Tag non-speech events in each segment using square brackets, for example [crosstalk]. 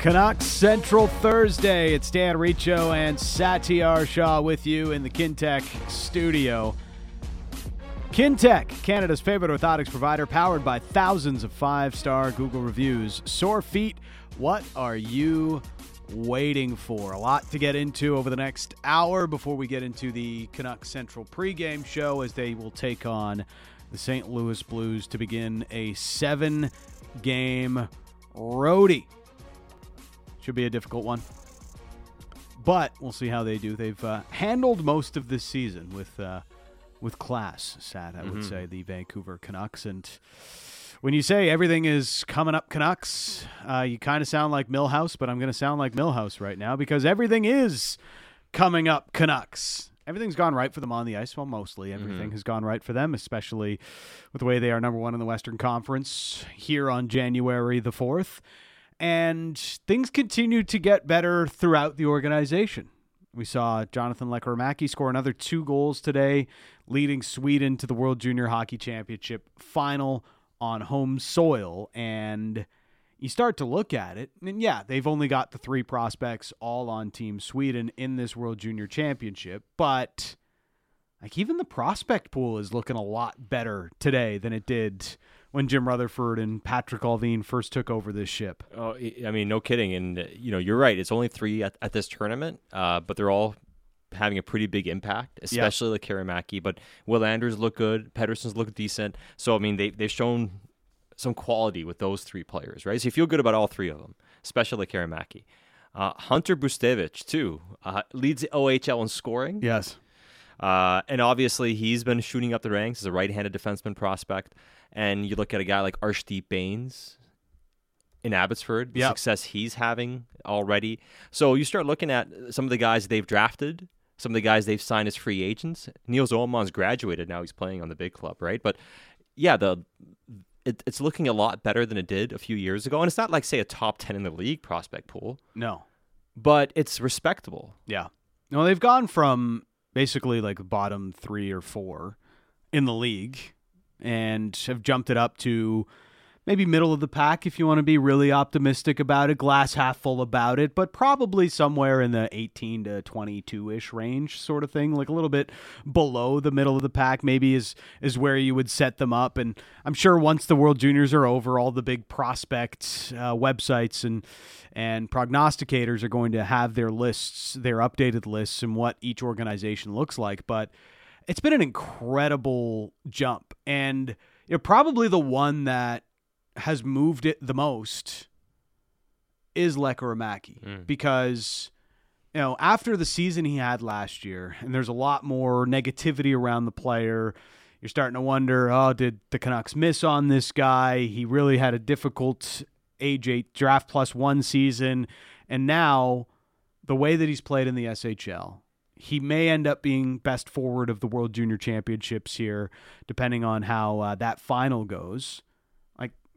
Canucks Central Thursday. It's Dan Riccio and Satiar Shah with you in the Kintec studio. Kintec, Canada's favorite orthotics provider, powered by thousands of five star Google reviews. Sore feet, what are you waiting for? A lot to get into over the next hour before we get into the Canucks Central pregame show as they will take on the St. Louis Blues to begin a seven game roadie. Should be a difficult one. But we'll see how they do. They've uh, handled most of this season with uh, with class, Sat, I would Mm-hmm. say, the Vancouver Canucks. And when you say everything is coming up Canucks, uh, you kind of sound like Milhouse, but I'm going to sound like Milhouse right now because everything is coming up Canucks. Everything's gone right for them on the ice. Well, mostly everything Mm-hmm. has gone right for them, especially with the way they are number one in the Western Conference here on January the 4th. And things continue to get better throughout the organization. We saw Jonathan Lekkerimaki score another two goals today, leading Sweden to the World Junior Hockey Championship final on home soil. And you start to look at it, and yeah, they've only got the three prospects all on Team Sweden in this World Junior Championship, but like even the prospect pool is looking a lot better today than it did when Jim Rutherford and Patrick Allvin first took over this ship. Oh, I mean, no kidding. And uh, you know, you're right. It's only three at, at this tournament, uh, but they're all having a pretty big impact, especially like Karamaki. But Willander's look good. Pettersson's look decent. So I mean, they they've shown some quality with those three players, right? So you feel good about all three of them, especially the Karamaki. Uh, Hunter Brzustewicz too uh, leads the OHL in scoring. Yes. Uh, and obviously, he's been shooting up the ranks as a right-handed defenseman prospect. And you look at a guy like Arshdeep Bains in Abbotsford, the Yep. success he's having already. So you start looking at some of the guys they've drafted, some of the guys they've signed as free agents. Nils Åman's graduated now; he's playing on the big club, right? But yeah, the it, it's looking a lot better than it did a few years ago. And it's not like say a top ten in the league prospect pool, No. but it's respectable. Yeah. No, they've gone from basically like bottom three or four in the league and have jumped it up to maybe middle of the pack if you want to be really optimistic about it, glass half full about it, but probably somewhere in the 18 to 22 ish range sort of thing, like a little bit below the middle of the pack, maybe is is where you would set them up. And I'm sure once the World Juniors are over, all the big prospect uh, websites and and prognosticators are going to have their lists, their updated lists, and what each organization looks like. But it's been an incredible jump, and you know, probably the one that has moved it the most is Lekkerimaki Mm. because you know after the season he had last year, and there's a lot more negativity around the player. You're starting to wonder, oh, did the Canucks miss on this guy? He really had a difficult age eight draft plus one season, and now the way that he's played in the SHL, he may end up being best forward of the World Junior Championships here, depending on how uh, that final goes.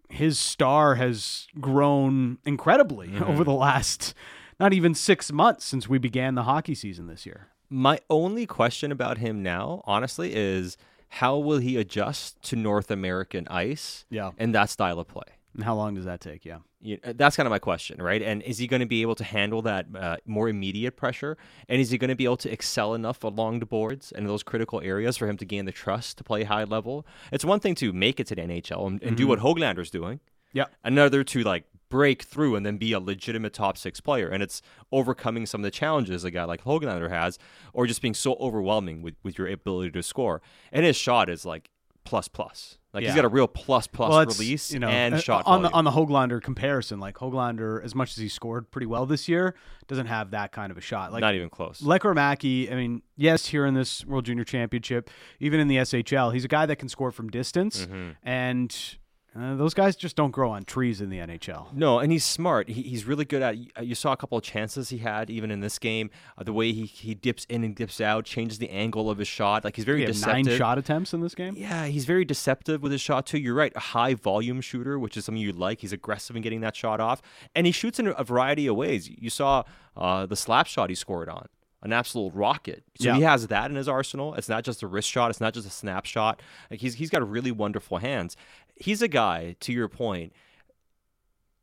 His star has grown incredibly [laughs] over mm-hmm. the last not even six months since we began the hockey season this year. My only question about him now, honestly, is how will he adjust to North American ice Yeah. and that style of play? And how long does that take? Yeah. You that's kind of my question, right? And is he going to be able to handle that uh, more immediate pressure? And is he going to be able to excel enough along the boards and those critical areas for him to gain the trust to play high level? It's one thing to make it to the NHL and, and do what Hoglander's doing. Yeah. Another to like break through and then be a legitimate top six player. And it's overcoming some of the challenges a guy like Hoglander has, or just being so overwhelming with, with your ability to score. And his shot is like plus plus. Like Yeah. he's got a real plus plus Well, release you know, and uh, shot on the on the Hoglander comparison. Like Hoglander, as much as he scored pretty well this year, doesn't have that kind of a shot. Like Not even close. Lekkerimaki, I mean, yes, here in this World Junior Championship, even in the SHL, he's a guy that can score from distance, Mm-hmm. and uh, those guys just don't grow on trees in the NHL. No, and he's smart. He, he's really good at. You saw a couple of chances he had even in this game. Uh, the way he, he dips in and dips out, changes the angle of his shot. Like he's very He had deceptive. nine shot attempts in this game. Yeah, he's very deceptive with his shot too. You're right, a high volume shooter, which is something you like. He's aggressive in getting that shot off, and he shoots in a variety of ways. You saw uh, the slap shot he scored on, an absolute rocket. So Yeah. he has that in his arsenal. It's not just a wrist shot. It's not just a snapshot. Like he's he's got really wonderful hands. He's a guy, to your point.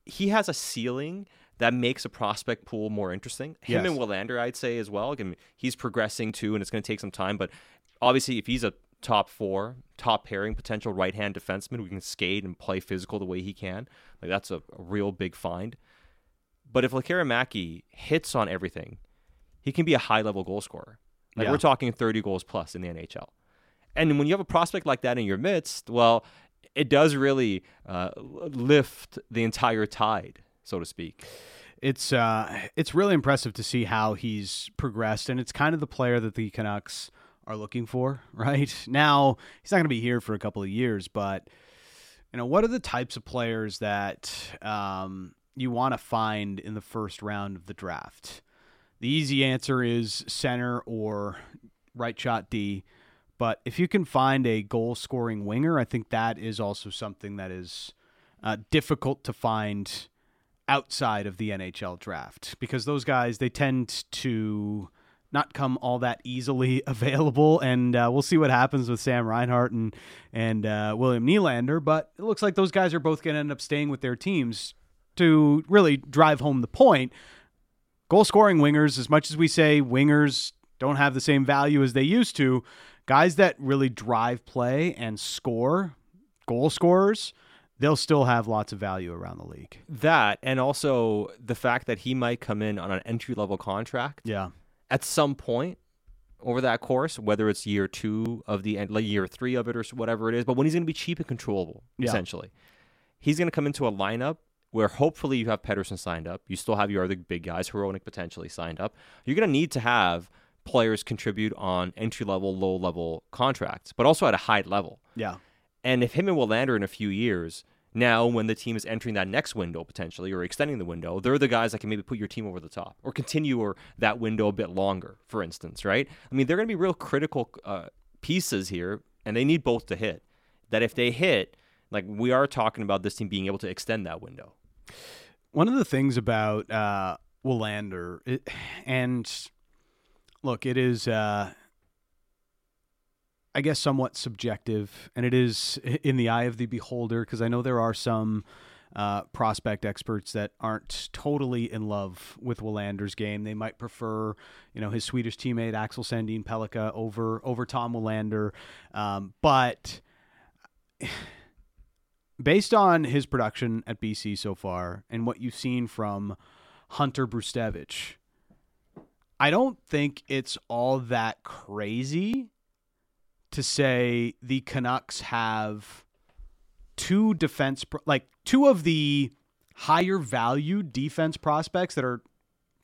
He has a ceiling that makes a prospect pool more interesting. Him Yes. and Willander, I'd say as well. I mean, he's progressing too, and it's going to take some time. But obviously, if he's a top four, top pairing potential right hand defenseman who can skate and play physical the way he can, like that's a, a real big find. But if Mackey hits on everything, he can be a high level goal scorer. Like Yeah. we're talking 30 goals plus in the NHL. And when you have a prospect like that in your midst, well, it does really uh, lift the entire tide, so to speak. It's uh, it's really impressive to see how he's progressed, and it's kind of the player that the Canucks are looking for. [laughs] Right now, he's not going to be here for a couple of years, but you know, what are the types of players that um, you want to find in the first round of the draft? The easy answer is center or right shot D. But if you can find a goal scoring winger, I think that is also something that is uh, difficult to find outside of the NHL draft because those guys they tend to not come all that easily [laughs] available, and uh, we'll see what happens with Sam Reinhart and and uh, William Nylander. But it looks like those guys are both going to end up staying with their teams to really drive home the point. Goal scoring wingers, as much as we say wingers don't have the same value as they used to, guys that really drive play and score, goal scorers, they'll still have lots of value around the league. That, and also the fact that he might come in on an entry level contract Yeah. at some point over that course, whether it's year two of the end, like year three of it, or whatever it is. But when he's going to be cheap and controllable, Yeah. essentially, he's going to come into a lineup where hopefully you have Pettersson signed up. You still have your other big guys, Hronek potentially signed up. You're going to need to have players contribute on entry level, low level contracts, but also at a high level. Yeah. And if him and Willander in a few years, now when the team is entering that next window potentially or extending the window, they're the guys that can maybe put your team over the top or continue or that window a bit longer, for instance, right? I mean, they're going to be real critical uh, pieces here, and they need both to hit. That if they hit, like we are talking about this team being able to extend that window. One of the things about uh, Willander, it, and look, it is, uh, I guess, somewhat subjective, and it is in the eye of the beholder because I know there are some uh, prospect experts that aren't totally in love with Willander's game. They might prefer, you know, his Swedish teammate Axel Sandin Pellikka over over Tom Willander, um, but [sighs] based on his production at BC so far and what you've seen from Hunter Brzustewicz, I don't think it's all that crazy to say the Canucks have two defense, like two of the higher value defense prospects that are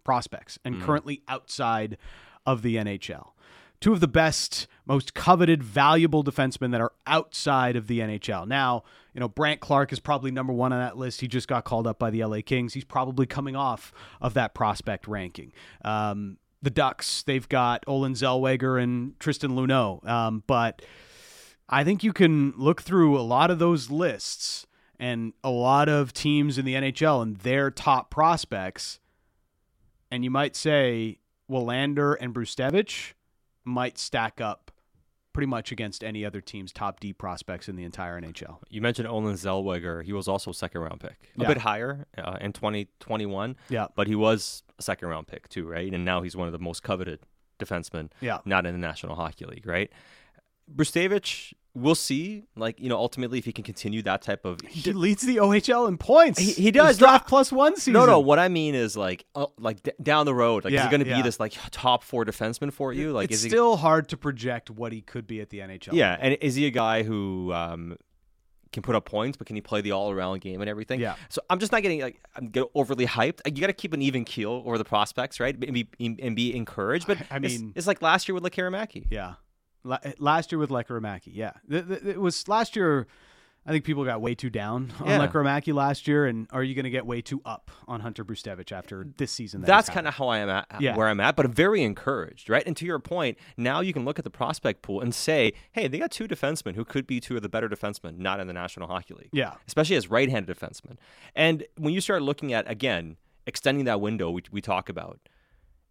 prospects and currently outside of the NHL. Two of the best, most coveted, valuable defensemen that are outside of the NHL. Now, you know, Brandt Clarke is probably number one on that list. He just got called up by the LA Kings. He's probably coming off of that prospect ranking. Um, the Ducks, they've got Olen Zellweger and Tristan Luneau. Um, but I think you can look through a lot of those lists and a lot of teams in the NHL and their top prospects, and you might say Willander and Brzustewicz might stack up pretty much against any other team's top D prospects in the entire NHL. You mentioned Olen Zellweger. He was also a second round pick, a Yeah. bit higher uh, in 2021, Yeah. but he was a second round pick too, right? And now he's one of the most coveted defensemen Yeah. not in the National Hockey League, right? Brzustewicz, we'll see. Like you know, ultimately, if he can continue that type of He leads the OHL in points. He- he does. His draft plus one season. no, no. What I mean is like, uh, like d- down the road, like is he going to yeah. be this like top four defenseman for you? Like, it's is he? still hard to project what he could be at the NHL. yeah, level. and is he a guy who um, can put up points, but can he play the all around game and everything? Yeah. So I'm just not getting like I'm get overly hyped. You got to keep an even keel over the prospects, right? And be and be encouraged. But I it's- mean- it's, like last year with Lekkerimaki. Yeah. La- eh, last year with Lekkerimaki, yeah. It was last year. I think people got way too down on Yeah. Lekkerimaki last year, and are you going to get way too up on Hunter Brzustewicz after this season? That That's kind of how I am at Yeah. where I'm at, but I'm very encouraged, right? And to your point, now you can look at the prospect pool and say, hey, they got two defensemen who could be two of the better defensemen, not in the National Hockey League. Yeah. Especially as right-handed defensemen. And when you start looking at again extending that window we, we talk about,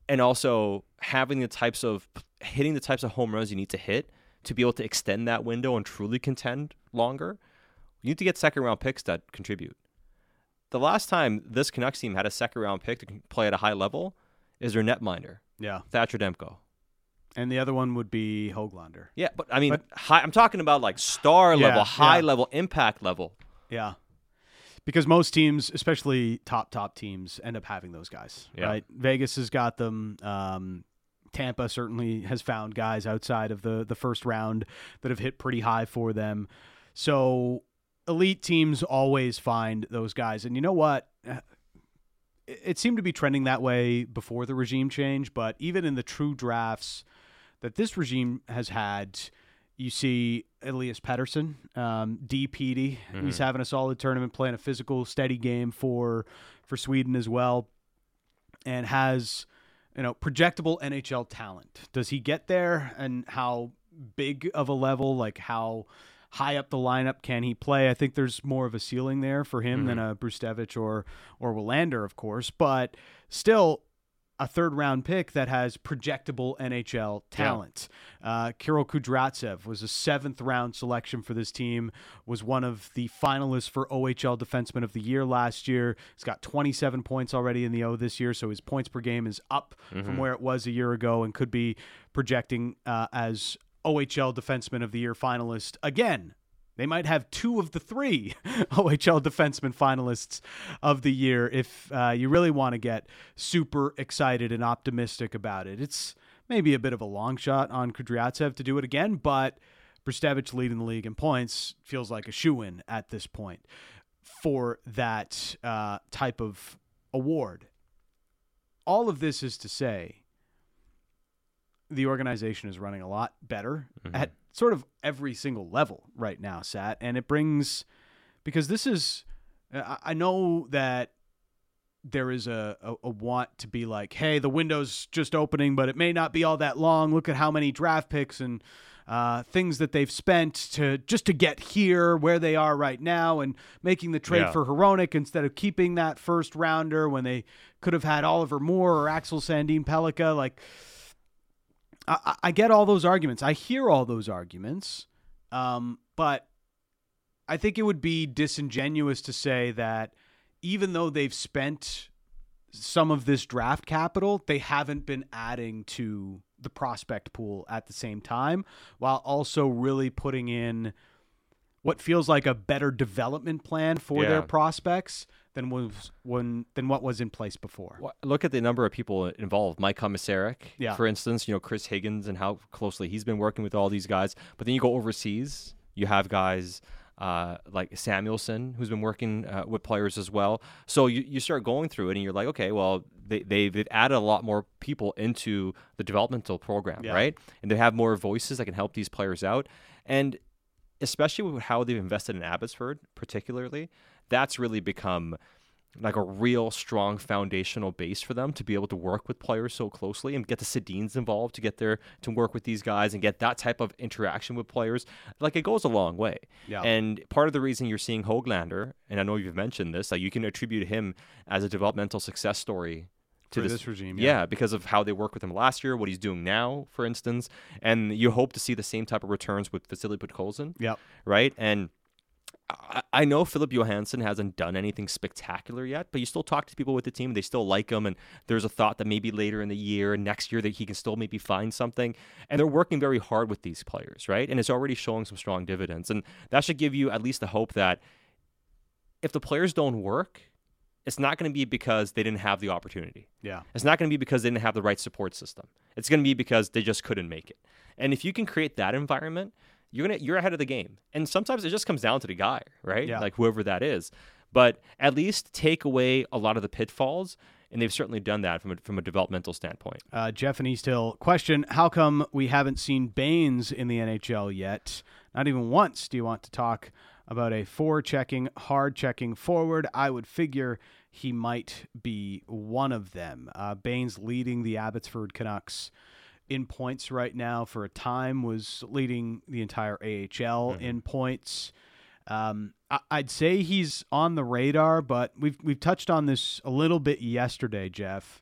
and also having the types of hitting the types of home runs you need to hit to be able to extend that window and truly contend longer, you need to get second round picks that contribute. the last time this Canucks team had a second round pick to play at a high level is their netminder, Yeah. Thatcher Demko. And the other one would be Hoglander. Yeah, but I mean, But- high, I'm talking about like star Yeah, level, high yeah. level, impact level. Yeah. Because most teams, especially top top teams, end up having those guys. Yeah. Right. Vegas has got them. Um, Tampa certainly has found guys outside of the the first round that have hit pretty high for them. So elite teams always find those guys. And you know what? Uh, It it seemed to be trending that way before the regime change, but even in the true drafts that this regime has had, you see Elias Pettersson, um, D. Petey. He's having a solid tournament, playing a physical, steady game for for Sweden as well, and has you know projectable NHL talent. Does he get there, and how big of a level, like how high up the lineup can he play? I think there's more of a ceiling there for him than a Brzustewicz or or Willander, of course, but still a third round pick that has projectable NHL talent. Uh, Kirill Kudryavtsev was a seventh round selection for this team, was one of the finalists for OHL Defenseman of the Year last year. He's got 27 points already in the O this year, so his points per game is up from where it was a year ago and could be projecting uh, as OHL Defenseman of the Year finalist again they might have two of the three [laughs] OHL defenseman finalists of the year if uh, you really want to get super excited and optimistic about it. It's maybe a bit of a long shot on Kudryavtsev to do it again, but Brzustewicz leading the league in points feels like a shoe in at this point for that uh, type of award. All of this is to say, the organization is running a lot better at sort of every single level right now, Sat. And it brings, because this is, I I know that there is a, a, a want to be like, hey, the window's just opening, but it may not be all that long. Look at how many draft picks and uh, things that they've spent to just to get here where they are right now and making the trade Yeah. for Hronek instead of keeping that first rounder when they could have had Oliver Moore or Axel Sandin Pellikka. Like, I, I- get all those arguments. I hear all those arguments, um, but I think it would be disingenuous to say that even though they've spent some of this draft capital, they haven't been adding to the prospect pool at the same time, while also really putting in what feels like a better development plan for their prospects than was when than what was in place before. Well, Look at the number of people involved. Mike Komisarek, Yeah. for instance, you know, Chris Higgins and how closely he's been working with all these guys. But then you go overseas, you have guys uh, like Samuelsson, who's been working uh, with players as well. So you, you start going through it and you're like, okay, well, they, they've, they've added a lot more people into the developmental program, Yeah. right? And they have more voices that can help these players out. And especially with how they've invested in Abbotsford, particularly, that's really become like a real strong foundational base for them to be able to work with players so closely and get the Sedins involved to get there to work with these guys and get that type of interaction with players. Like it goes a long way. Yeah. And part of the reason you're seeing Hoglander, and I know you've mentioned this, like you can attribute him as a developmental success story to For this regime, Yeah. yeah. because of how they work with him last year, what he's doing now, for instance, and you hope to see the same type of returns with Vasily Podkolzin Yeah. right? And I, I know Filip Johansson hasn't done anything spectacular yet, but you still talk to people with the team; they still like him, and there's a thought that maybe later in the year, and next year, that he can still maybe find something. And they're working very hard with these players, right? And it's already showing some strong dividends, and that should give you at least the hope that if the players don't work, it's not going to be because they didn't have the opportunity. Yeah. It's not going to be because they didn't have the right support system. It's going to be because they just couldn't make it. And if you can create that environment, you're gonna you're ahead of the game. And sometimes it just comes down to the guy, right? Yeah. Like whoever that is. But at least take away a lot of the pitfalls, and they've certainly done that from a, from a developmental standpoint. Uh, Jeff and East Hill question: How come we haven't seen Bains in the NHL yet? Not even once. Do you want to talk about a four-checking, hard-checking forward? I would figure he might be one of them. Uh, Bains leading the Abbotsford Canucks in points right now. For a time, was leading the entire AHL in points. Um, I- I'd say he's on the radar, but we've we've touched on this a little bit yesterday, Jeff.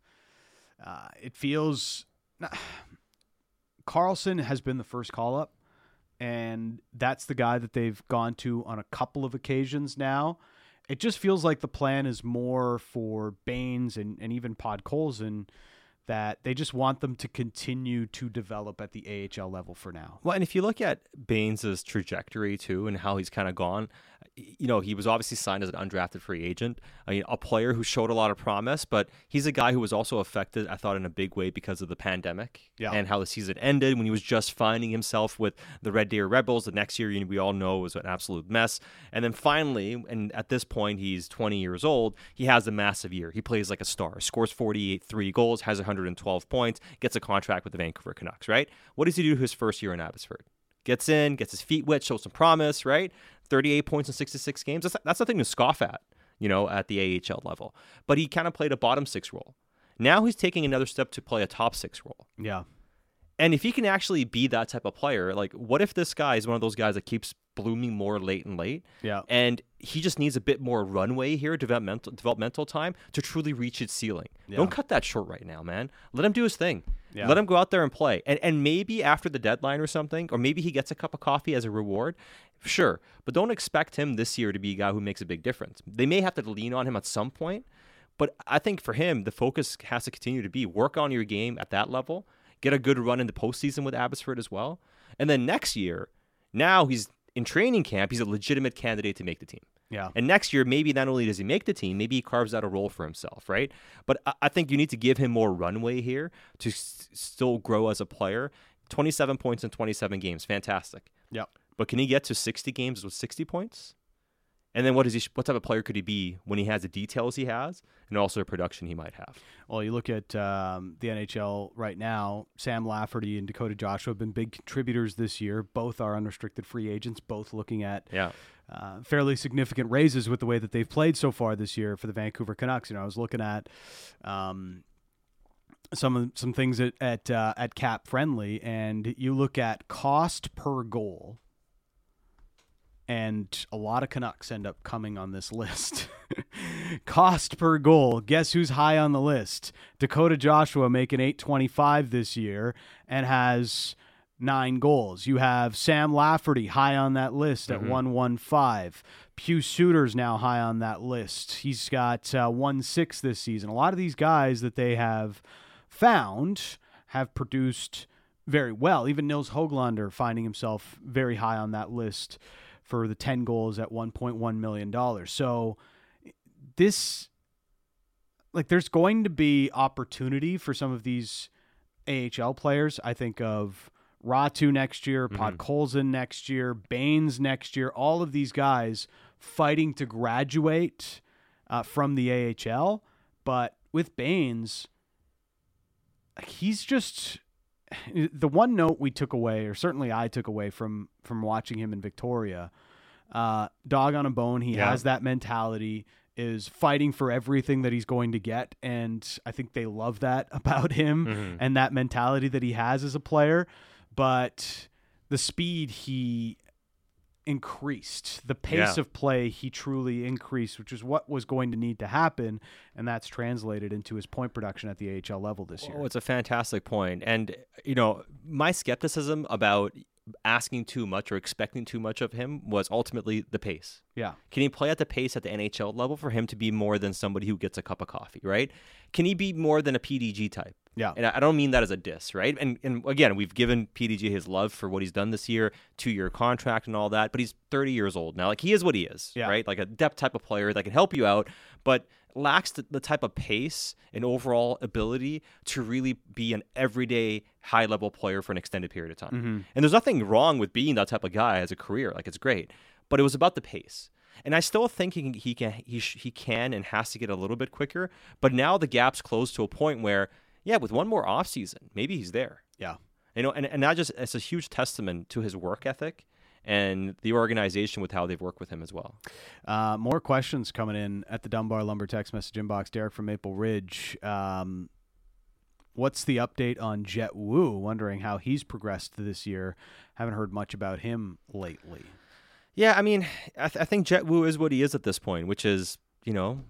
Uh, it feels [sighs] Carlson has been the first call up, and that's the guy that they've gone to on a couple of occasions now. it just feels like the plan is more for Bains and, and even Podkolzin that they just want them to continue to develop at the AHL level for now. Well, and if you look at Bains's trajectory too and how he's kind of gone, you know, he was obviously signed as an undrafted free agent. I mean, a player who showed a lot of promise, but he's a guy who was also affected, I thought, in a big way because of the pandemic Yeah. and how the season ended when he was just finding himself with the Red Deer Rebels. The next year, you know, we all know, was an absolute mess. And then finally, and at this point, he's 20 years old, he has a massive year. He plays like a star, scores 48 three goals, has 112 points, gets a contract with the Vancouver Canucks, right? What does he do his first year in Abbotsford? Gets in, gets his feet wet, shows some promise, right? 38 points in 66 games. That's, that's nothing to scoff at, you know, at the AHL level. But he kind of played a bottom six role. Now he's taking another step to play a top six role. Yeah. And if he can actually be that type of player, like what if this guy is one of those guys that keeps blooming more late and late? Yeah. And he just needs a bit more runway here, developmental developmental time to truly reach its ceiling. Yeah. Don't cut that short right now, man. Let him do his thing. Yeah. Let him go out there and play. And and maybe after the deadline or something, or maybe he gets a cup of coffee as a reward. Sure. But don't expect him this year to be a guy who makes a big difference. They may have to lean on him at some point. But I think for him, the focus has to continue to be work on your game at that level, get a good run in the postseason with Abbotsford as well. And then next year, now he's in training camp, he's a legitimate candidate to make the team. Yeah. And next year, maybe not only does he make the team, maybe he carves out a role for himself, right? But I, I think you need to give him more runway here to s- still grow as a player. 27 points in 27 games, fantastic. Yeah. But can he get to 60 games with 60 points? And then what is he? What type of player could he be when he has the details he has, and also the production he might have? Well, you look at um, the NHL right now. Sam Lafferty and Dakota Joshua have been big contributors this year. Both are unrestricted free agents. Both looking at Yeah, uh, fairly significant raises with the way that they've played so far this year for the Vancouver Canucks. You know, I was looking at um, some some things at at, uh, at Cap Friendly, and you look at cost per goal, and a lot of Canucks end up coming on this [laughs] list. [laughs] cost per goal. Guess who's high on the list? Dakota Joshua making 825 this year and has nine goals. You have Sam Lafferty high on that list at 115. Pius Suter's now high on that list. He's got uh, 1 6 this season. A lot of these guys that they have found have produced very well. Even Nils Hoglander finding himself very high on that list for the 10 goals at $1.1 million. So this like there's going to be opportunity for some of these AHL players. I think of Raty next year, Mhm. Podkolzin next year, Bains next year, all of these guys fighting to graduate uh, from the AHL. But with Bains, he's just the one note we took away, or certainly I took away from from watching him in Victoria. Uh, dog on a bone, he Yeah. has that mentality. Is fighting for everything that he's going to get, and I think they love that [laughs] about him Mhm. and that mentality that he has as a player. But the speed he increased, the pace Yeah. of play he truly increased, which is what was going to need to happen, and that's translated into his point production at the AHL level this oh, year. Oh, it's a fantastic point. And, you know, my skepticism about asking too much or expecting too much of him was ultimately the pace. yeah, Can he play at the pace at the NHL level for him to be more than somebody who gets a cup of coffee, right? Can he be more than a PDG type? yeah, And I don't mean that as a diss, right? And and again, we've given PDG his love for what he's done this year, two year contract and all that, but he's 30 years old now. Like he is what he is, Yeah. right? Like a depth type of player that can help you out, but lacks the, the type of pace and overall ability to really be an everyday high level player for an extended period of time. Mm-hmm. And there's nothing wrong with being that type of guy as a career. Like it's great, but it was about the pace. And I still think he can he can he, sh- he can and has to get a little bit quicker. But now the gap's closed to a point where, yeah, with one more off season, maybe he's there. yeah. You know, and and that just it's a huge testament to his work ethic and the organization with how they've worked with him as well. Uh, more questions coming in at the Dunbar Lumber text message inbox. Derek from Maple Ridge. Um, what's the update on Jett Woo? Wondering how he's progressed this year. Haven't heard much about him lately. Yeah, I mean, I, th- I think Jett Woo is what he is at this point, which is you know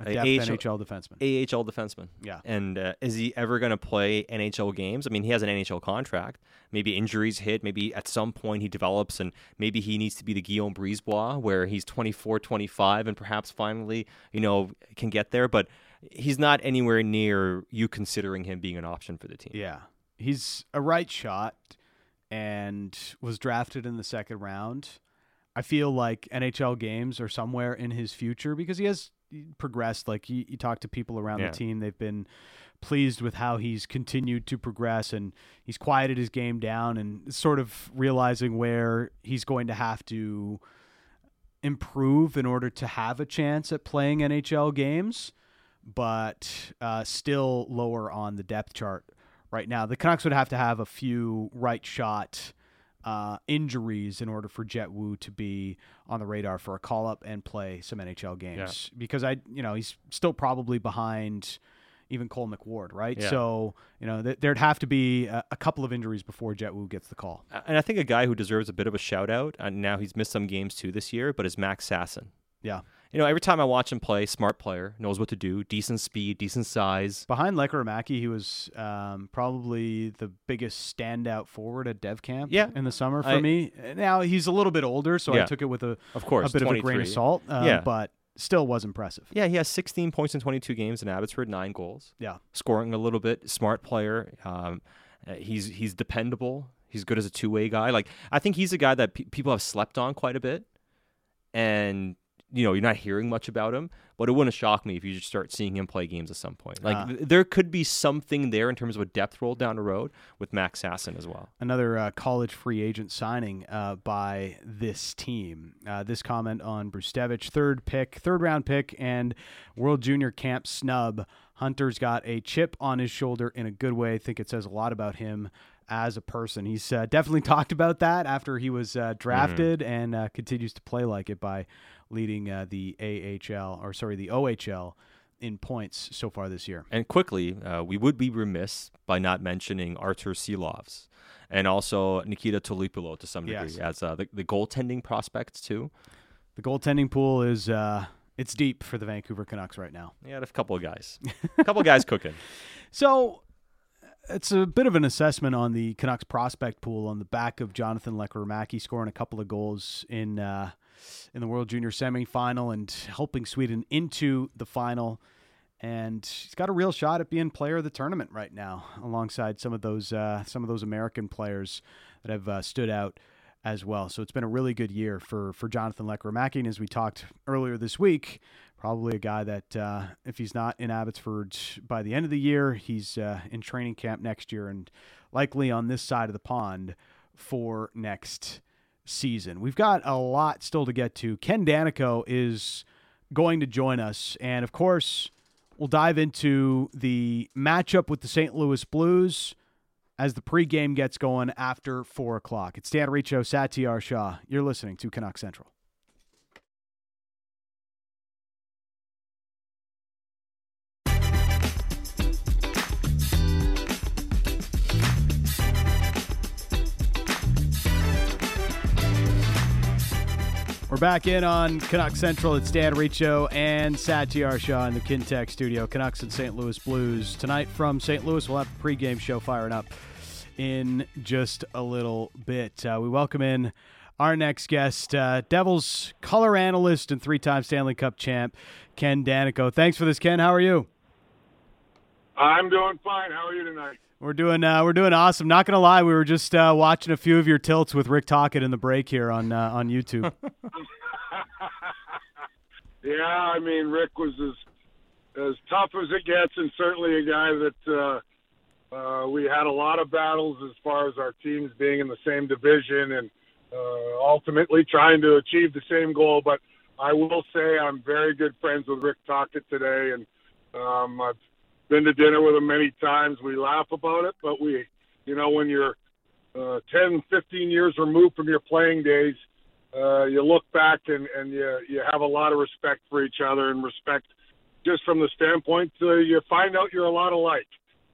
a depth AHL, NHL defenseman. AHL defenseman. Yeah. And uh, is he ever going to play NHL games? I mean, he has an NHL contract. Maybe injuries hit. Maybe at some point he develops and maybe he needs to be the Guillaume Brisebois where he's 24, 25 and perhaps finally, you know, can get there. But he's not anywhere near you considering him being an option for the team. Yeah. He's a right shot and was drafted in the second round. I feel like NHL games are somewhere in his future because he has progressed. Like you, you talk to people around yeah. the team, they've been pleased with how he's continued to progress and he's quieted his game down and sort of realizing where he's going to have to improve in order to have a chance at playing NHL games, but uh, still lower on the depth chart right now. The Canucks would have to have a few right shot uh, injuries in order for Jett Woo to be on the radar for a call up and play some NHL games. Yeah. Because I, you know, he's still probably behind even Cole McWard, right? Yeah. So, you know, th- there'd have to be a, a, couple of injuries before Jett Woo gets the call. And I think a guy who deserves a bit of a shout out, and now he's missed some games too this year, but is Max Sasson. Yeah you know, every time I watch him play, smart player, knows what to do, decent speed, decent size. Behind Lekkerimaki, he was um, probably the biggest standout forward at Dev Camp yeah. in the summer for I, me. Now he's a little bit older, so yeah. I took it with a of course a bit of a grain of salt. Uh, yeah. but still was impressive. Yeah, he has 16 points in 22 games in Abbotsford, nine goals. Yeah, scoring a little bit, smart player. Um, uh, he's he's dependable. He's good as a two way guy. Like I think he's a guy that pe- people have slept on quite a bit, and you know, you're not hearing much about him, but it wouldn't shock me if you just start seeing him play games at some point. Like uh, th- there could be something there in terms of a depth role down the road with Max Sasson as well. Another uh, college free agent signing uh, by this team. Uh, this comment on Brzustewicz, third pick, third round pick, and World Junior Camp snub. Hunter's got a chip on his shoulder in a good way. I think it says a lot about him as a person. He's uh, definitely [laughs] talked about that after he was uh, drafted mm-hmm. and uh, continues to play like it by leading uh, the AHL or sorry the OHL in points so far this year. And quickly, uh, we would be remiss by not mentioning Artur Silovs and also Nikita Tolopilo to some degree yes. as uh, the, the goaltending prospects too. The goaltending pool is uh, it's deep for the Vancouver Canucks right now. Yeah, a couple of guys, a couple of guys cooking. [laughs] So it's a bit of an assessment on the Canucks prospect pool on the back of Jonathan Lekkerimaki scoring a couple of goals in uh, in the World Junior semifinal and helping Sweden into the final. And he's got a real shot at being player of the tournament right now, alongside some of those uh, some of those American players that have uh, stood out as well. So it's been a really good year for for Jonathan Lekkerimaki. And as we talked earlier this week, probably a guy that uh, if he's not in Abbotsford by the end of the year, he's uh, in training camp next year and likely on this side of the pond for next season. We've got a lot still to get to. Ken Daneyko is going to join us. And of course, we'll dive into the matchup with the St. Louis Blues as the pregame gets going after 4 o'clock. It's Dan Riccio, Satiar Shah. You're listening to Canuck Central. Back in on Canuck Central. It's Dan Riccio and Satiar Shah in the Kintec studio. Canucks and St. Louis Blues. Tonight from St. Louis, we'll have the pregame show firing up in just a little bit. Uh, we welcome in our next guest, uh, Devils color analyst and three time Stanley Cup champ, Ken Daneyko. Thanks for this, Ken. How are you? I'm doing fine. How are you tonight? We're doing uh, we're doing awesome. Not gonna lie, we were just uh, watching a few of your tilts with Rick Tocchet in the break here on uh, on YouTube. [laughs] yeah, I mean Rick was as as tough as it gets, and certainly a guy that uh, uh, we had a lot of battles as far as our teams being in the same division and uh, ultimately trying to achieve the same goal. But I will say I'm very good friends with Rick Tocchet today, and um, I've been to dinner with him many times. We laugh about it, but we, you know, when you're uh, 10, 15 years removed from your playing days, uh, you look back and, and you, you have a lot of respect for each other and respect just from the standpoint uh, you find out you're a lot alike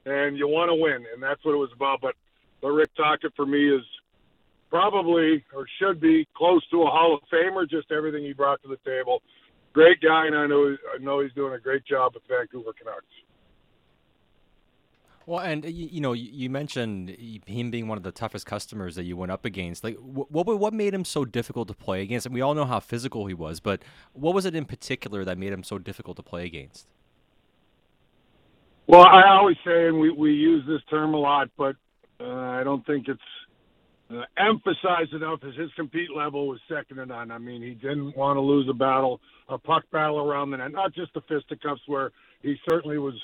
and you want to win, and that's what it was about. But, but Rick Tocchet for me is probably or should be close to a Hall of Famer, just everything he brought to the table great guy, and I know I know he's doing a great job with Vancouver Canucks. Well, and you, know, you mentioned him being one of the toughest customers that you went up against. Like, what what made him so difficult to play against? And we all know how physical he was, but what was it in particular that made him so difficult to play against? Well, I always say, and we we use this term a lot, but uh, I don't think it's uh, emphasized enough. Is his compete level was second to none. I mean, he didn't want to lose a battle, a puck battle around the net, not just the fisticuffs, where he certainly was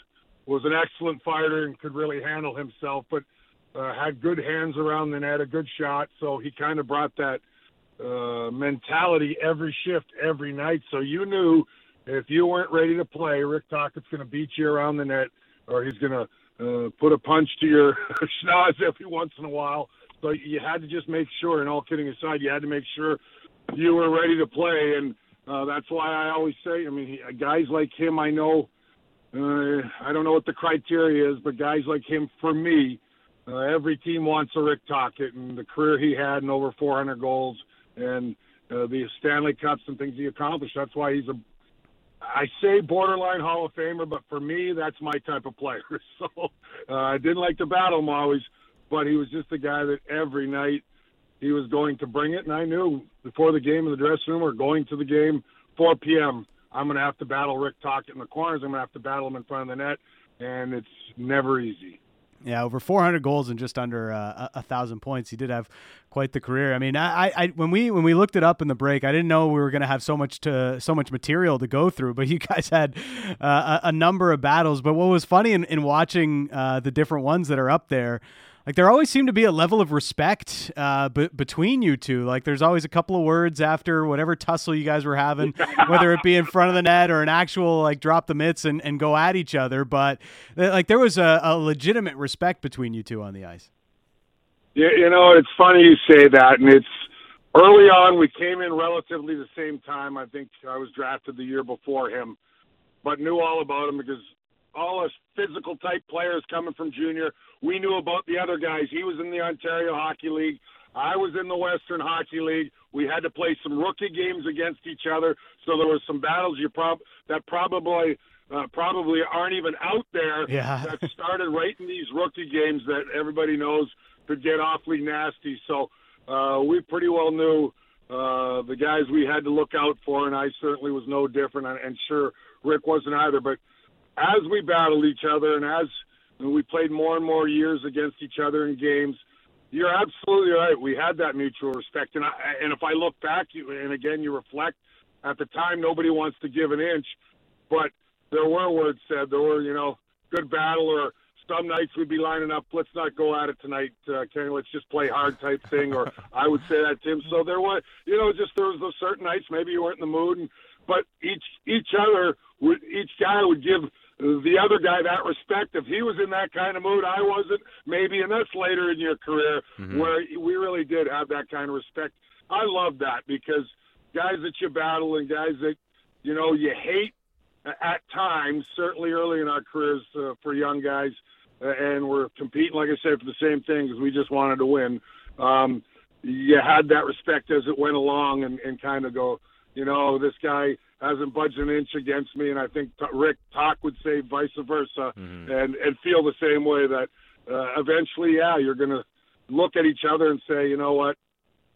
was an excellent fighter and could really handle himself, but uh, had good hands around the net, a good shot. So he kind of brought that uh, mentality every shift, every night. So you knew if you weren't ready to play, Rick Tocchet's going to beat you around the net, or he's going to uh, put a punch to your [laughs] schnoz every once in a while. So you had to just make sure. And all kidding aside, you had to make sure you were ready to play. And uh, that's why I always say, I mean, he, guys like him, I know uh, I don't know what the criteria is, but guys like him, for me, uh, every team wants a Rick Tocchet and the career he had and over 400 goals and uh, the Stanley Cups and things he accomplished. That's why he's a, I say borderline Hall of Famer, but for me, that's my type of player. [laughs] So uh, I didn't like to battle him always, but he was just a guy that every night he was going to bring it. And I knew before the game in the dressing room or going to the game, 4 p.m., I'm going to have to battle Rick Tocchet in the corners. I'm going to have to battle him in front of the net, and it's never easy. Yeah, over 400 goals and just under uh, a thousand points. He did have quite the career. I mean, I, I, when we when we looked it up in the break, I didn't know we were going to have so much to so much material to go through. But [laughs] you guys had uh, a, a, number of battles. But what was funny in, in watching uh, the different ones that are up there like there always seemed to be a level of respect uh, b- between you two. Like there's always a couple of words after whatever tussle you guys were having, [laughs] whether it be in front of the net or an actual like drop the mitts and, and go at each other. But uh, like there was a, a legitimate respect between you two on the ice. Yeah, you know it's funny you say that, and it's early on we came in relatively the same time. I think I was drafted the year before him, but knew all about him because all us physical type players coming from junior we knew about the other guys. He was in the Ontario Hockey League. I was in the Western Hockey League. We had to play some rookie games against each other, so there were some battles you prob that probably uh, probably aren't even out there. [laughs] Yeah. that started right in these rookie games that everybody knows could get awfully nasty. So uh, we pretty well knew uh, the guys we had to look out for, and I certainly was no different. And sure, Rick wasn't either. But as we battled each other, and as we played more and more years against each other in games. You're absolutely right. We had that mutual respect, and I, and if I look back, you, and again you reflect, at the time nobody wants to give an inch, but there were words said. There were you know good battle, or some nights we'd be lining up. Let's not go at it tonight, uh, Kenny. Let's just play hard type thing. Or [laughs] I would say that to him. So there was you know just there was those certain nights maybe you weren't in the mood, and but each each other would each guy would give the other guy that respect. If he was in that kind of mood, I wasn't. Maybe, and that's later in your career mm-hmm. where we really did have that kind of respect. I love that because guys that you battle and guys that you know you hate at times, certainly early in our careers uh, for young guys, uh, and we're competing, like I said, for the same thing because we just wanted to win. Um, you had that respect as it went along, and, and kind of go, you know, this guy hasn't budged an inch against me, and I think Rick Talk would say vice versa, mm-hmm. and and feel the same way that uh, eventually, yeah, you're going to look at each other and say, you know what,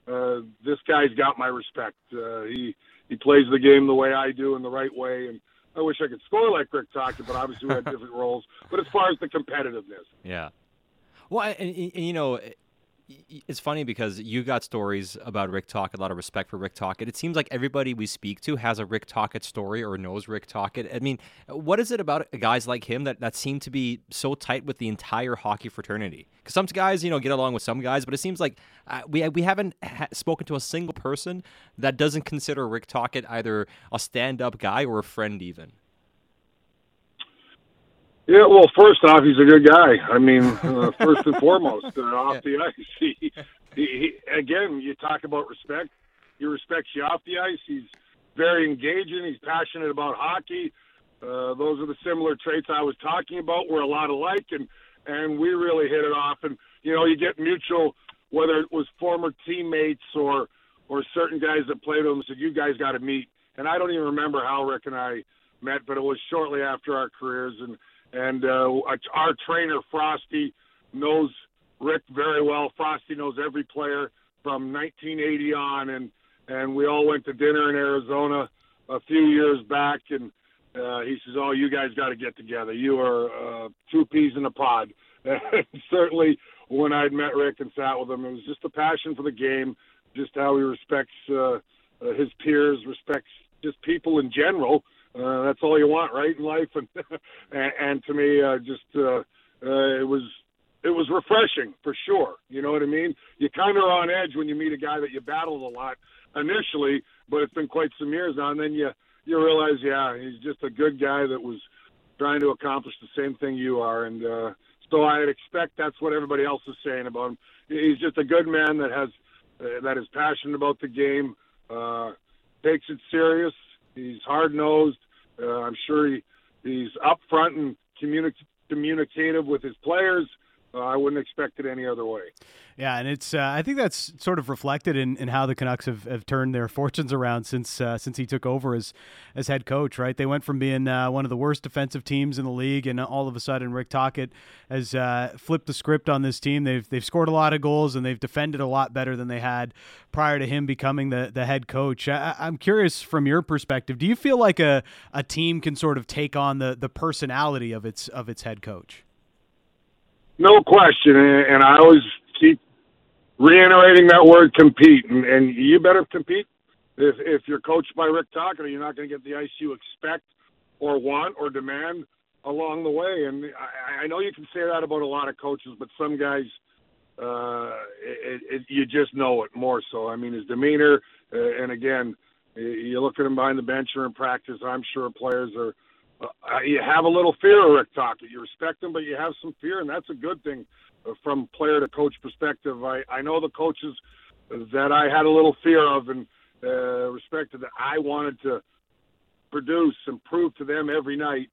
uh, this guy's got my respect. Uh, he he plays the game the way I do in the right way, and I wish I could score like Rick Tocchet, but obviously we had [laughs] different roles. But as far as the competitiveness, yeah. Well, and, and, and you know, it's funny because you got stories about Rick Tocchet, a lot of respect for Rick Tocchet. It seems like everybody we speak to has a Rick Tocchet story or knows Rick Tocchet. I mean, what is it about guys like him that, that seem to be so tight with the entire hockey fraternity? Because some guys, you know, get along with some guys, but it seems like uh, we we haven't ha- spoken to a single person that doesn't consider Rick Tocchet either a stand-up guy or a friend, even. Yeah, well, first off, he's a good guy. I mean, uh, first and foremost, uh, off the ice, [laughs] he, he, he, again, you talk about respect. He respects you off the ice. He's very engaging. He's passionate about hockey. Uh, those are the similar traits I was talking about. We're a lot alike, and and we really hit it off. And you know, you get mutual, whether it was former teammates or or certain guys that played with him said, "You guys got to meet." and I don't even remember how Rick and I met, but it was shortly after our careers, and and uh, our trainer Frosty knows Rick very well. Frosty knows every player from 1980 on, and and we all went to dinner in Arizona a few years back, and uh, he says, "Oh, you guys got to get together. You are uh, two peas in a pod." And [laughs] certainly, when I'd met Rick and sat with him, it was just a passion for the game, just how he respects uh, his peers, respects just people in general. Uh, that's all you want, right, in life. [laughs] And and, and to me, uh, just uh, uh, it was it was refreshing for sure. You know what I mean? You kind of are on edge when you meet a guy that you battled a lot initially, but it's been quite some years now, and then you you realize, yeah, he's just a good guy that was trying to accomplish the same thing you are, and uh, so I'd expect that's what everybody else is saying about him. He's just a good man that has uh, that is passionate about the game, uh, takes it serious. He's hard nosed. Uh, I'm sure he he's upfront and communi- communicative with his players. Uh, I wouldn't expect it any other way. Yeah, and it's uh, I think that's sort of reflected in, in how the Canucks have, have turned their [laughs] fortunes around since uh, since he took over as as head coach. Right, they went from being uh, one of the worst defensive teams in the league, and all of a sudden Rick Tocchet has uh, flipped the script on this team. They've they've scored a lot of goals and they've defended a lot better than they had prior to him becoming the the head coach. I, I'm curious from your perspective, do you feel like a, a team can sort of take on the the personality of its of its head coach? No question, and I always keep reiterating that word compete, and, and you better compete. If if you're coached by Rick Tocchet, you're not going to get the ice you expect or want or demand along the way. And I, I know you can say that about a lot of coaches, but some guys, uh, it, it, you just know it more so. I mean, his demeanor, uh, and again, you look at him behind the bench or in practice. I'm sure players are uh, you have a little fear of Rick Tocchet. You respect him, but you have some fear, and that's a good thing uh, from player to coach perspective. I, I know the coaches that I had a little fear of and uh, respected that I wanted to produce and prove to them every night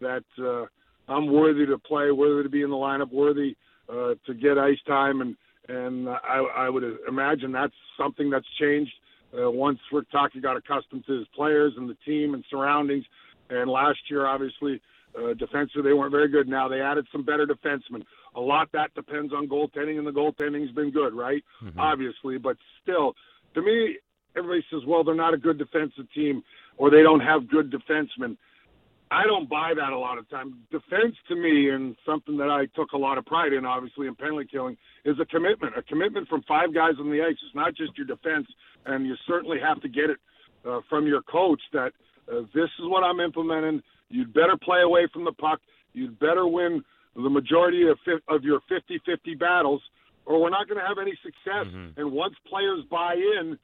that uh, I'm worthy to play, worthy to be in the lineup, worthy uh, to get ice time, and and I, I would imagine that's something that's changed uh, once Rick Tocchet got accustomed to his players and the team and surroundings. And last year, obviously, uh, defensively they weren't very good. Now they added some better defensemen. A lot that depends on goaltending, and the goaltending's been good, right? Mm-hmm. Obviously, but still, to me, everybody says, well, they're not a good defensive team, or they don't have good defensemen. I don't buy that a lot of times. Defense to me, and something that I took a lot of pride in, obviously, in penalty killing, is a commitment. A commitment from five guys on the ice. It's not just your defense, and you certainly have to get it uh, from your coach that – uh, this is what I'm implementing. You'd better play away from the puck. You'd better win the majority of, of your 50-50 battles, or we're not going to have any success. Mm-hmm. And once players buy in,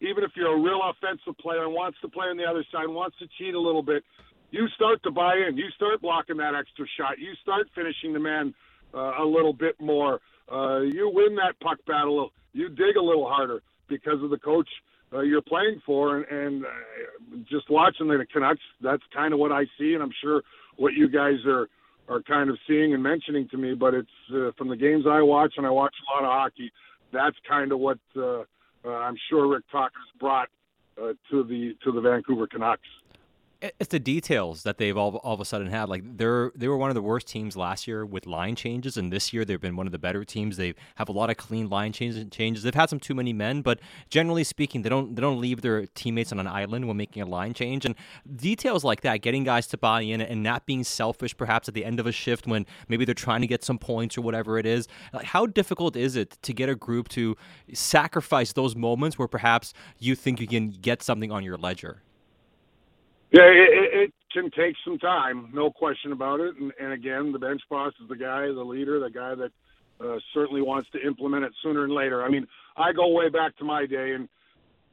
even if you're a real offensive player and wants to play on the other side, wants to cheat a little bit, you start to buy in. You start blocking that extra shot. You start finishing the man uh, a little bit more. Uh, you win that puck battle. You dig a little harder because of the coach – uh, you're playing for, and, and uh, just watching the Canucks, that's kind of what I see, and I'm sure what you guys are are kind of seeing and mentioning to me. But it's uh, from the games I watch, and I watch a lot of hockey. That's kind of what uh, uh, I'm sure Rick Tocchet's brought uh, to the to the Vancouver Canucks it's the details that they've all, all of a sudden had. Like they're they were one of the worst teams last year with line changes, and this year they've been one of the better teams. They have a lot of clean line changes. Changes. They've had some too many men, but generally speaking, they don't they don't leave their teammates on an island when making a line change. And details like that, getting guys to buy in and not being selfish, perhaps at the end of a shift when maybe they're trying to get some points or whatever it is. Like how difficult is it to get a group to sacrifice those moments where perhaps you think you can get something on your ledger? Yeah, it, it can take some time, no question about it. And, and again, the bench boss is the guy, the leader, the guy that uh, certainly wants to implement it sooner than later. I mean, I go way back to my day, and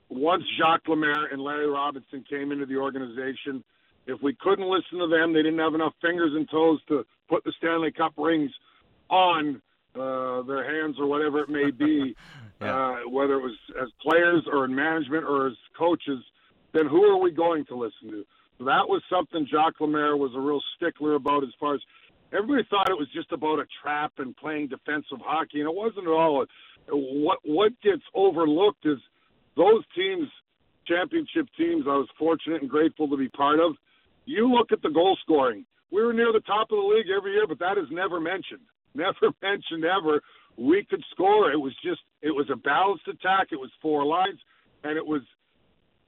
once Jacques Lemaire and Larry Robinson came into the organization, if we couldn't listen to them, they didn't have enough fingers and toes to put the Stanley Cup rings on uh, their hands or whatever it may be, [laughs] yeah. uh, whether it was as players or in management or as coaches – then who are we going to listen to? That was something Jacques Lemaire was a real stickler about as far as everybody thought it was just about a trap and playing defensive hockey, and it wasn't at all. What what gets overlooked is those teams championship teams I was fortunate and grateful to be part of, you look at the goal scoring. We were near the top of the league every year, but that is never mentioned. [laughs] Never mentioned ever. We could score. It was just it was a balanced attack. It was four lines, and it was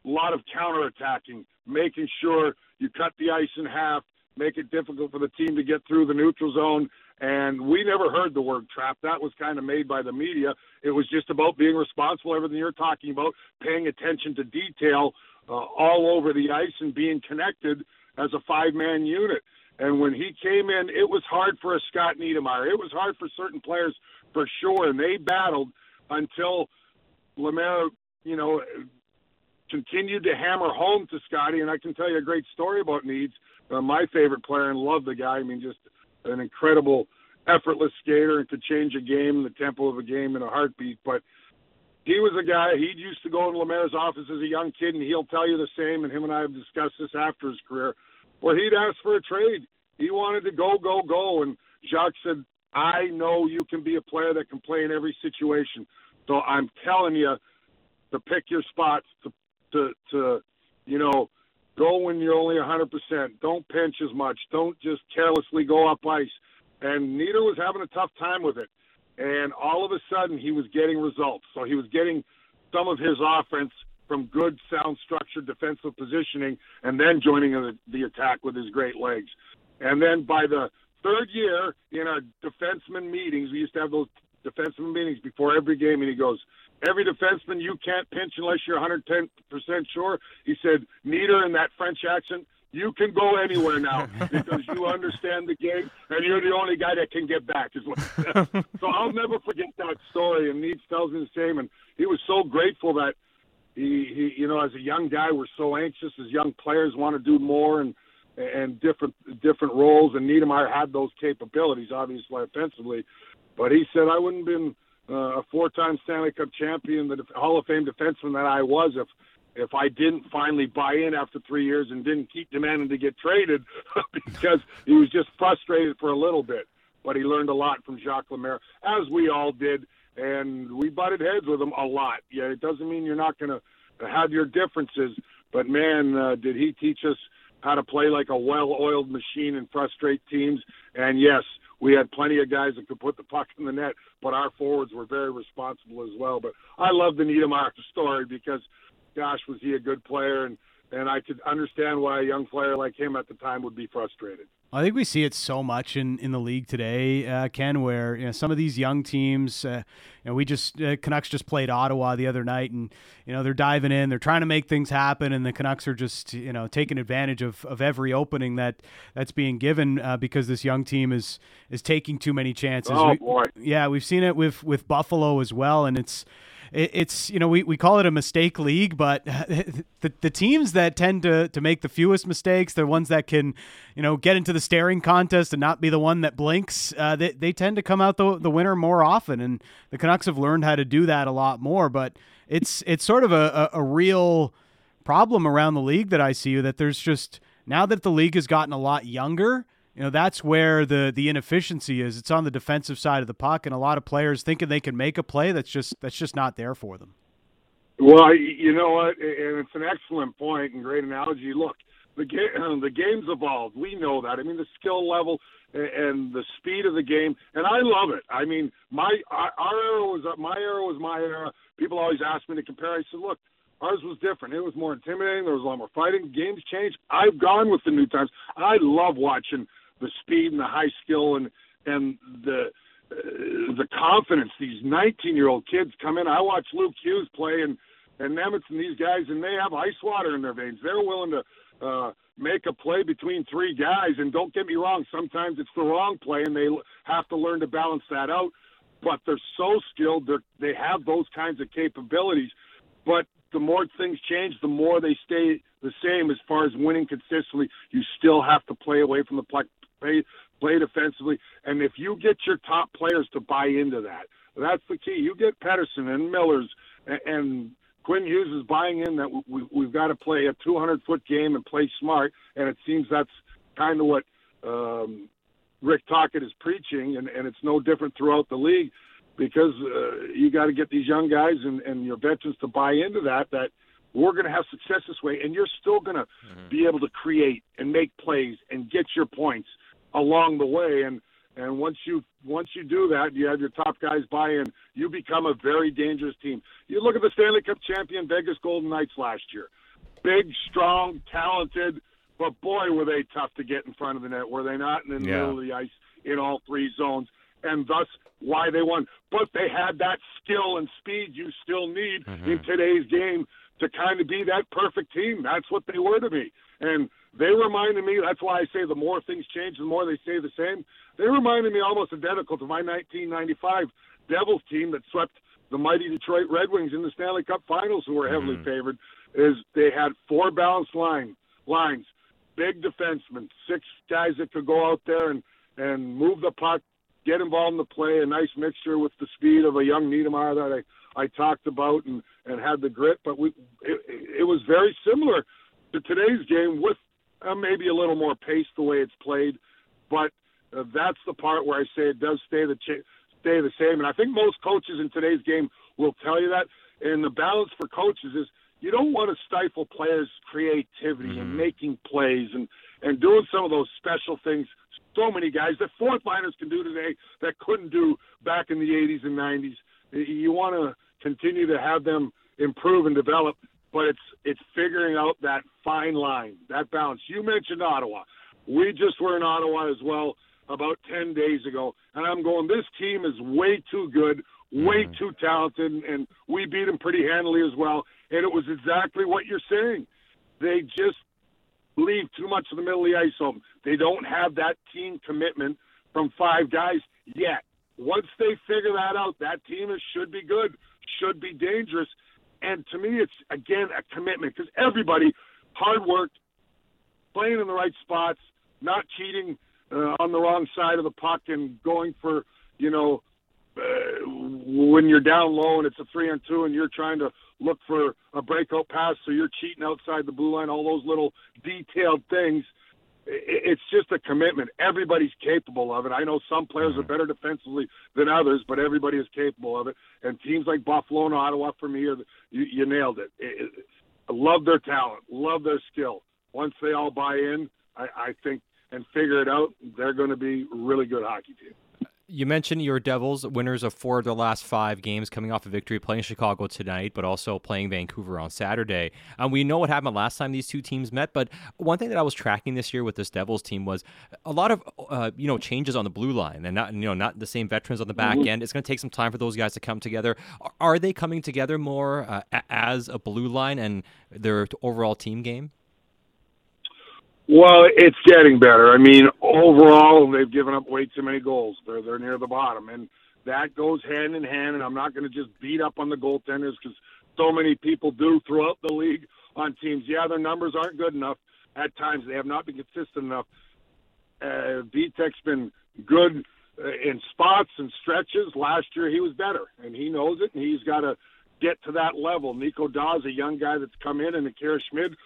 a lot of counterattacking, making sure you cut the ice in half, make it difficult for the team to get through the neutral zone. And we never heard the word trap. That was kind of made by the media. It was just about being responsible, everything you're talking about, paying attention to detail uh, all over the ice and being connected as a five man unit. And when he came in, it was hard for a Scott Niedermayer. It was hard for certain players for sure, and they battled until Lemaire, you know, continued to hammer home to Scotty. And I can tell you a great story about Needs. Uh, my favorite player and love the guy. I mean, just an incredible, effortless skater and could change a game, the tempo of a game in a heartbeat. But he was a guy. He used to go in Lemaire's office as a young kid, and he'll tell you the same. And him and I have discussed this after his career, where he'd ask for a trade. He wanted to go, go, go, and Jacques said, "I know you can be a player that can play in every situation. So I'm telling you to pick your spots, to to to you know." Go when you're only 100%. Don't pinch as much. Don't just carelessly go up ice. And Nieder was having a tough time with it and all of a sudden he was getting results. So he was getting some of his offense from good, sound, structured defensive positioning, and then joining the, the attack with his great legs. And then by the third year in our defenseman meetings, we used to have those defenseman meetings before every game, and he goes, "Every defenseman, you can't pinch unless you're 110% sure." He said, "Nieder in that French accent." you can go anywhere now [laughs] because you understand the game and you're the only guy that can get back. Is what [laughs] so I'll never forget that story. And Needs tells me the same. And he was so grateful that he, he, you know, as a young guy, we're so anxious as young players want to do more and and different different roles. And Niedermayer had those capabilities, obviously offensively. But he said I wouldn't have been uh, a four-time Stanley Cup champion, the Hall of Fame defenseman that I was if if I didn't finally buy in after three years and didn't keep demanding to get traded [laughs] because he was just frustrated for a little bit. But he learned a lot from Jacques Lemaire, as we all did, and we butted heads with him a lot. Yeah, it doesn't mean you're not going to have your differences, but man, uh, did he teach us how to play like a well-oiled machine and frustrate teams. And yes, we had plenty of guys that could put the puck in the net, but our forwards were very responsible as well. But I love the Niedermayer story because – gosh, was he a good player? And and I could understand why a young player like him at the time would be frustrated. I think we see it so much in, in the league today, uh, Ken, where you know some of these young teams, uh, you know, we just uh, Canucks just played Ottawa the other night, and you know they're diving in, they're trying to make things happen, and the Canucks are just you know taking advantage of, of every opening that that's being given uh, because this young team is is taking too many chances. Oh boy, yeah, we've seen it with with Buffalo as well, and it's it's you know we, we call it a mistake league, but [laughs] the, the teams that tend to, to make the fewest mistakes, the ones that can you know get into the staring contest and not be the one that blinks, uh, they they tend to come out the the winner more often, and the Canucks have learned how to do that a lot more. But it's it's sort of a, a, a real problem around the league that I see that there's just now that the league has gotten a lot younger you know that's where the the inefficiency is. It's on the defensive side of the puck, and a lot of players thinking they can make a play that's just that's just not there for them. Well, you know what, and it's an excellent point and great analogy. Look, the game [clears throat] the game's evolved. We know that. I mean, the skill level and the speed of the game, and I love it. I mean, my our era was my era was my era. People always ask me to compare. I said, look, ours was different. It was more intimidating. There was a lot more fighting. Games changed. I've gone with the new times. I love watching the speed and the high skill and and the uh, the confidence these 19 year old kids come in. I watch Luke Hughes play and and Nemec and these guys, and they have ice water in their veins. They're willing to uh, make a play between three guys. And don't get me wrong, sometimes it's the wrong play, and they have to learn to balance that out. But they're so skilled; they they have those kinds of capabilities. But the more things change, the more they stay the same as far as winning consistently. You still have to play away from the play, play defensively. And if you get your top players to buy into that, that's the key. You get Pettersson and Millers and, and Quinn Hughes is buying in that we, we've got to play a 200 foot game and play smart. And it seems that's kind of what um, Rick Tocchet is preaching, and, and it's no different throughout the league because uh, you got to get these young guys and, and your veterans to buy into that. That we're going to have success this way, and you're still going to mm-hmm. be able to create and make plays and get your points along the way. And and once you once you do that, you have your top guys buy in. You become a very dangerous team. You look at the Stanley Cup champion Vegas Golden Knights last year, big, strong, talented, but boy were they tough to get in front of the net. Were they not? in the yeah. middle of the ice in all three zones, and thus why they won. But they had that skill and speed you still need mm-hmm. in today's game to kind of be that perfect team. That's what they were to me. And they reminded me, that's why I say the more things change, the more they stay the same. They reminded me almost identical to my 1995 Devils team that swept the mighty Detroit Red Wings in the Stanley Cup Finals, who were heavily mm-hmm. favored. Is they had four balanced line lines, big defensemen, six guys that could go out there and and move the puck, get involved in the play. A nice mixture with the speed of a young Niedermayer that I I talked about and and had the grit. But we it, it was very similar to today's game with uh, maybe a little more pace the way it's played, but uh, that's the part where I say it does stay the ch- stay the same. And I think most coaches in today's game will tell you that. And the balance for coaches is you don't want to stifle players' creativity mm-hmm. and making plays and and doing some of those special things. So many guys that fourth liners can do today that couldn't do back in the 80s and 90s. You want to continue to have them improve and develop but it's it's figuring out that fine line, that balance. You mentioned Ottawa. We just were in Ottawa as well about 10 days ago, and I'm going, this team is way too good, way mm. too talented, and we beat them pretty handily as well. And it was exactly what you're saying. They just leave too much of the middle of the ice home. They don't have that team commitment from five guys yet. Once they figure that out, that team is, should be good, should be dangerous, and to me, it's again a commitment because everybody hard work, playing in the right spots, not cheating uh, on the wrong side of the puck, and going for you know uh, when you're down low and it's a three on two and you're trying to look for a breakout pass, so you're cheating outside the blue line. All those little detailed things it's just a commitment. Everybody's capable of it. I know some players are mm-hmm. better defensively than others, but everybody is capable of it. And teams like Buffalo and Ottawa, for me, are the, you, you nailed it. it, it I love their talent, love their skill. Once they all buy in, I, I think and figure it out, they're going to be a really good hockey team you mentioned your Devils, winners of four of their last five games, coming off a victory, playing Chicago tonight, but also playing Vancouver on Saturday. And we know what happened last time these two teams met. But one thing that I was tracking this year with this Devils team was a lot of uh, you know changes on the blue line, and not you know not the same veterans on the back mm-hmm. end. It's going to take some time for those guys to come together. Are they coming together more uh, as a blue line and their overall team game? Well, it's getting better. I mean, overall, they've given up way too many goals. They're they're near the bottom, and that goes hand in hand. And I'm not going to just beat up on the goaltenders because so many people do throughout the league on teams. Yeah, their numbers aren't good enough at times. They have not been consistent enough. Uh, Vitek's been good uh, in spots and stretches. Last year, he was better, and he knows it, and he's got to get to that level. Nico Daws, a young guy that's come in, and Akira Schmid,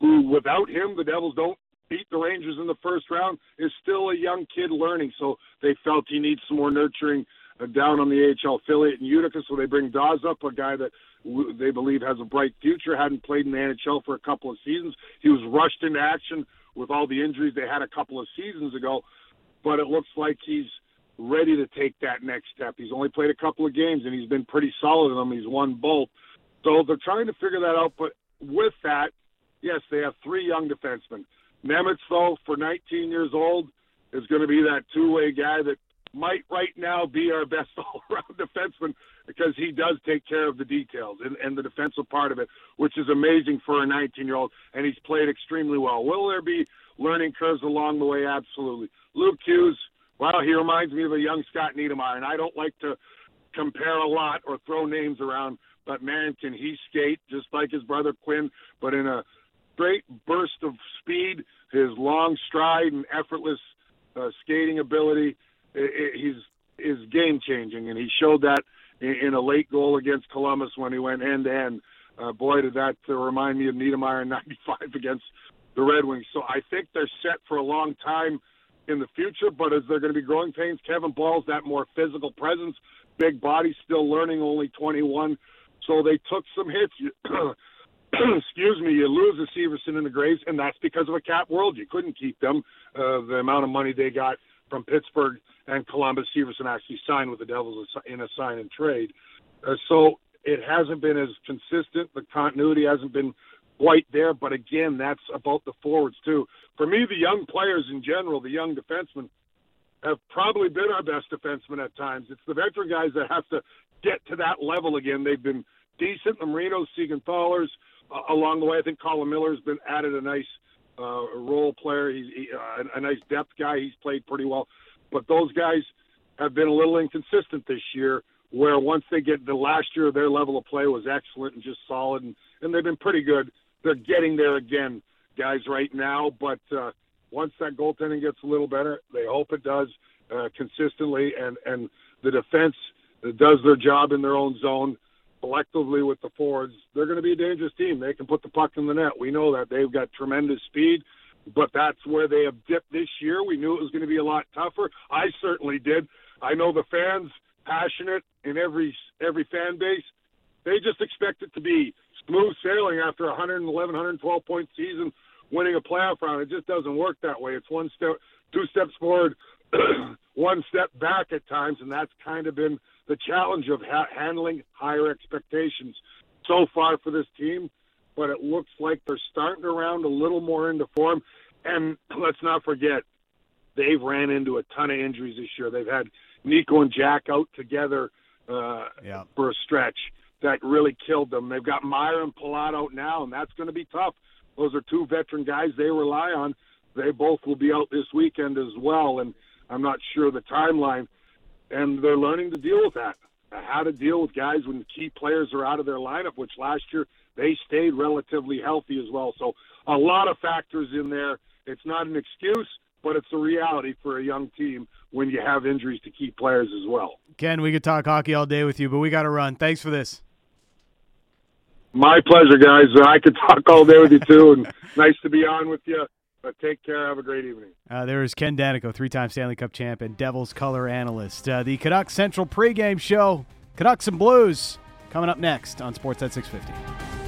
who without him, the Devils don't beat the Rangers in the first round, is still a young kid learning. So they felt he needs some more nurturing uh, down on the AHL affiliate in Utica. So they bring Daws up, a guy that they believe has a bright future. Hadn't played in the NHL for a couple of seasons. He was rushed into action with all the injuries they had a couple of seasons ago, but it looks like he's ready to take that next step. He's only played a couple of games and he's been pretty solid in them. He's won both. So they're trying to figure that out. But with that, yes, they have three young defensemen. Nemec, though, for 19 years old, is going to be that two-way guy that might right now be our best [laughs] all-around defenseman because he does take care of the details and, and the defensive part of it, which is amazing for a 19-year-old, and he's played extremely well. Will there be learning curves along the way? Absolutely. Luke Hughes, well, he reminds me of a young Scott Niedermayer, and I don't like to compare a lot or throw names around, but man, can he skate just like his brother Quinn, but in a great burst of speed, long stride and effortless uh, skating ability. It, it, he's is game changing, and he showed that in, in a late goal against Columbus when he went end to end. Uh, boy, did that uh, remind me of Niedermayer in [laughs] '95 against the Red Wings. So I think they're set for a long time in the future. But as they're going to be growing pains, Kevin Bahl's that more physical presence, big body, still learning, only 21. So they took some hits. [clears throat] [clears throat] excuse me, you lose the Severson and the Graves, and that's because of a cap world. You couldn't keep them. Uh, the amount of money they got from Pittsburgh and Columbus, Severson actually signed with the Devils in a sign and trade. Uh, so it hasn't been as consistent. The continuity hasn't been quite there. But again, that's about the forwards too. For me, the young players in general, the young defensemen, have probably been our best defensemen at times. It's the veteran guys that have to get to that level again. They've been decent. The Marinos, Siegenthalers, uh, along the way. I think Colin Miller's been added a nice uh, role player. He's he, uh, a nice depth guy. He's played pretty well. But those guys have been a little inconsistent this year. Where once they get the last year, their level of play was excellent and just solid, and, and they've been pretty good. They're getting there again, guys, right now. But uh, once that goaltending gets a little better, they hope it does uh, consistently, and and the defense does their job in their own zone collectively with the forwards, they're going to be a dangerous team. They can put the puck in the net. We know that they've got tremendous speed, but that's where they have dipped this year. We knew it was going to be a lot tougher. I certainly did. I know the fans passionate in every every fan base. They just expect it to be smooth sailing after a 111, 112 point season, winning a playoff round. It just doesn't work that way. It's one step, two steps forward, [clears throat] one step back at times, and that's kind of been the challenge of ha- handling higher expectations so far for this team. But it looks like they're starting to round a little more into form. And [clears throat] let's not forget, they've ran into a ton of injuries this year. They've had Nico and Jack out together uh, yeah. for a stretch that really killed them. They've got Meier and Palat out now, and that's going to be tough. Those are two veteran guys they rely on. They both will be out this weekend as well, and I'm not sure the timeline and they're learning to deal with that. How to deal with guys when key players are out of their lineup, which last year they stayed relatively healthy as well. So a lot of factors in there. It's not an excuse, but it's a reality for a young team when you have injuries to key players as well. Ken, we could talk hockey all day with you, but we got to run. Thanks for this. My pleasure, guys. I could talk all day with you too, and [laughs] nice to be on with you. But take care. Have a great evening. Uh, there is Ken Daneyko, three-time Stanley Cup champ and Devils color analyst. Uh, the Canucks Central pregame show, Canucks and Blues, coming up next on Sportsnet 650.